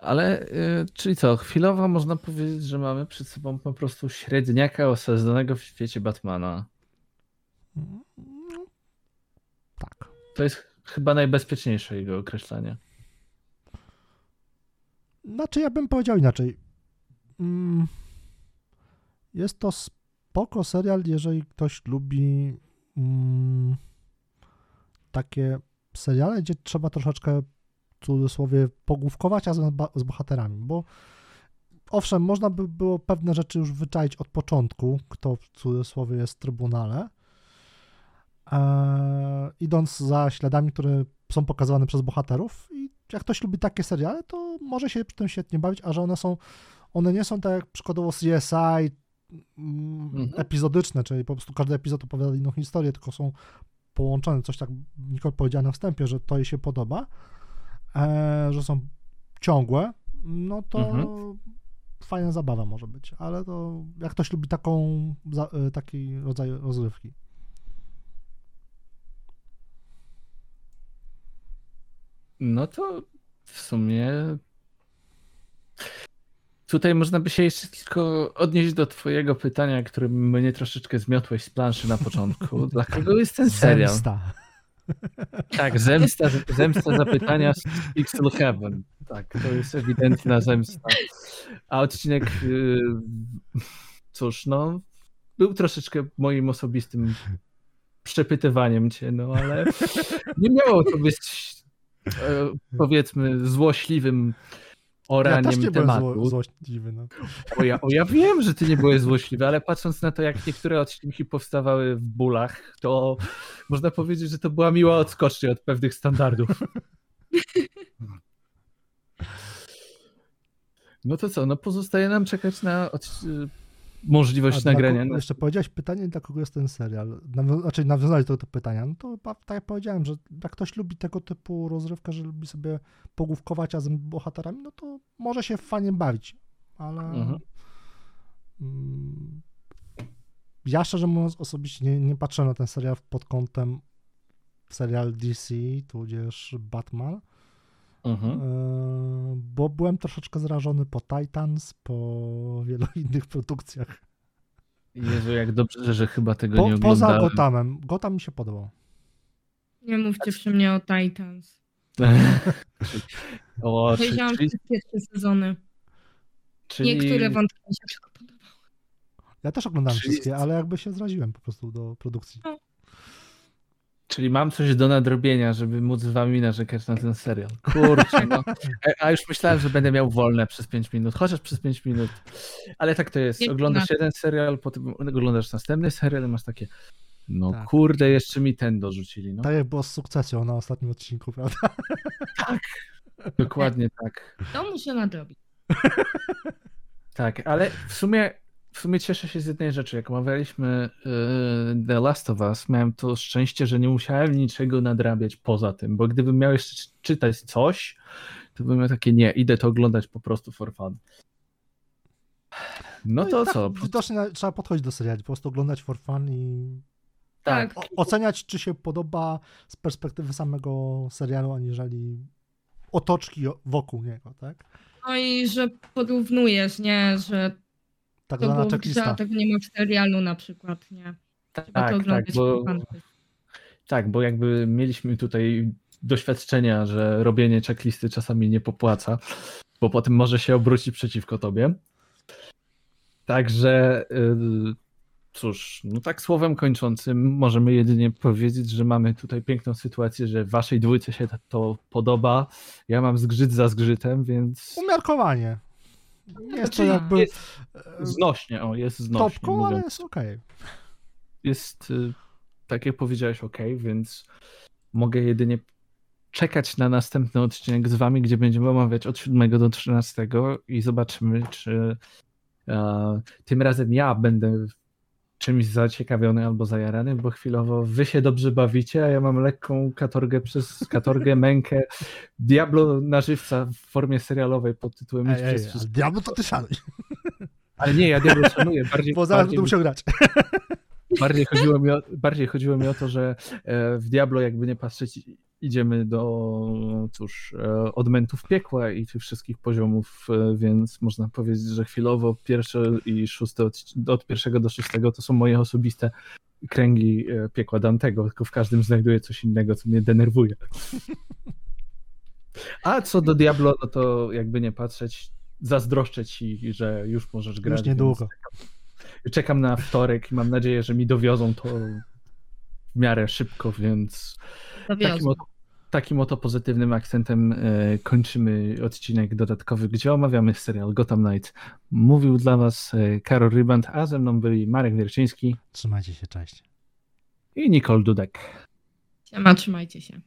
Ale, yy, czyli co, chwilowo można powiedzieć, że mamy przed sobą po prostu średniaka osadzonego w świecie Batmana. Tak. To jest chyba najbezpieczniejsze jego określenie. Znaczy, ja bym powiedział inaczej. Mm, jest to spoko serial, jeżeli ktoś lubi mm, takie seriale, gdzie trzeba troszeczkę cudzysłowie pogłówkować razem z bohaterami, bo owszem, można by było pewne rzeczy już wyczaić od początku, kto w cudzysłowie jest w Trybunale, e, idąc za śladami, które są pokazywane przez bohaterów i jak ktoś lubi takie seriale, to może się przy tym świetnie bawić, a że one są, one nie są tak jak przykładowo CSI, mm, mhm. epizodyczne, czyli po prostu każdy epizod opowiada inną historię, tylko są połączone, coś tak Nicole powiedziała na wstępie, że to jej się podoba, e, że są ciągłe, no to mhm. fajna zabawa może być, ale to jak ktoś lubi taką, za, e, taki rodzaj rozrywki. No to w sumie Tutaj można by się jeszcze tylko odnieść do twojego pytania, które mnie troszeczkę zmiotłeś z planszy na początku. Dla kogo jest ten serial? Zemsta. Tak, zemsta, zemsta zapytania z Pixel Heaven. Tak, to jest ewidentna zemsta. A odcinek, y, cóż, no, był troszeczkę moim osobistym przepytywaniem cię, no ale nie miało to być, e, powiedzmy, złośliwym oraniem byłem tematu. zło, złośliwy. No. O ja, o ja wiem, że ty nie byłeś złośliwy, ale patrząc na to, jak niektóre odcinki powstawały w bólach, to można powiedzieć, że to była miła odskocznia od pewnych standardów. No to co, no pozostaje nam czekać na. Możliwość A nagrania. kogo- Jeszcze powiedziałeś pytanie, dla kogo jest ten serial. Nawią- znaczy nawiązałeś do tego pytania. No to tak jak powiedziałem, że jak ktoś lubi tego typu rozrywkę, że lubi sobie pogłówkować razem z bohaterami, no to może się fajnie bawić. Ale Mhm. mm, ja szczerze mówiąc osobiście nie, nie patrzę na ten serial pod kątem serial DC, tudzież Batman, Mhm. e, bo byłem troszeczkę zrażony po Titans, po wielu innych produkcjach. Jezu, jak dobrze, że chyba tego Po, nie poza oglądałem. Gothamem. Gotham mi się podobał. Nie mówcie przy mnie o Titans. o, Powiedziałam czyli, wszystkie trzy sezony. czyli, Niektóre wątki mi się tylko podobały. Ja też oglądałem Czyli- wszystkie, ale jakby się zraziłem po prostu do produkcji. Czyli mam coś do nadrobienia, żeby móc z wami narzekać na ten serial. Kurczę, no. A- już myślałem, że będę miał wolne przez 5 minut, chociaż przez 5 minut. Ale tak to jest. Oglądasz jeden serial, potem oglądasz następny serial i masz takie no Tak. kurde, jeszcze mi ten dorzucili. No. Tak jak było z sukcesją na ostatnim odcinku, prawda? Dokładnie tak. To muszę nadrobić. Tak, ale w sumie, w sumie cieszę się z jednej rzeczy. Jak omawialiśmy yy, The Last of Us, miałem to szczęście, że nie musiałem niczego nadrabiać poza tym, bo gdybym miał jeszcze czy- czytać coś, to bym miał takie nie, idę to oglądać po prostu for fun. No i to tak co? Widocznie trzeba podchodzić do seriali, po prostu oglądać for fun i Tak, o- oceniać, czy się podoba z perspektywy samego serialu, aniżeli otoczki wokół niego, tak? No i że porównujesz, nie? Że Tak to zwana grze, checklista. tego nie ma w serialu na przykład, nie? Trzeba to tak, tak, bo, tak, bo jakby mieliśmy tutaj doświadczenia, że robienie checklisty czasami nie popłaca, bo potem może się obrócić przeciwko tobie. Także yy, cóż, no tak słowem kończącym możemy jedynie powiedzieć, że mamy tutaj piękną sytuację, że waszej dwójce się to podoba. Ja mam zgrzyt za zgrzytem, więc Umiarkowanie. Jest to Znaczy, jakby jest e, znośnie, o jest znośnie. topką, ale jest okej. jest, y, tak jak powiedziałeś, ok, więc mogę jedynie czekać na następny odcinek z wami, gdzie będziemy omawiać od 7 do 13 i zobaczymy, czy e, tym razem ja będę czymś zaciekawiony albo zajarany, bo chwilowo wy się dobrze bawicie, a ja mam lekką katorgę przez katorgę, mękę, Diablo na żywca w formie serialowej pod tytułem Ej, ej, przez diablo to ty szanuj, Ale nie, ja Diablo szanuję, bardziej, bo zaraz będę musiał grać. Bardziej chodziło, mi o, bardziej chodziło mi o to, że e, w Diablo, jakby nie patrzeć, idziemy do cóż, e, odmętów piekła i tych wszystkich poziomów, e, więc można powiedzieć, że chwilowo pierwszy i szósty, odci- od pierwszego do szóstego to są moje osobiste kręgi e, piekła Dantego, tylko w każdym znajduję coś innego, co mnie denerwuje. A co do Diablo, no to jakby nie patrzeć, zazdroszczę ci, że już możesz grać. Już niedługo. Więc czekam na wtorek i mam nadzieję, że mi dowiozą to w miarę szybko, więc takim Dowiozą. oto, takim oto pozytywnym akcentem e, kończymy odcinek dodatkowy, gdzie omawiamy serial Gotham Knights. Mówił dla was e, Karol Ryband, a ze mną byli Marek Wierczyński Trzymajcie się, cześć. i Nicole Dudek. Siema, trzymajcie się.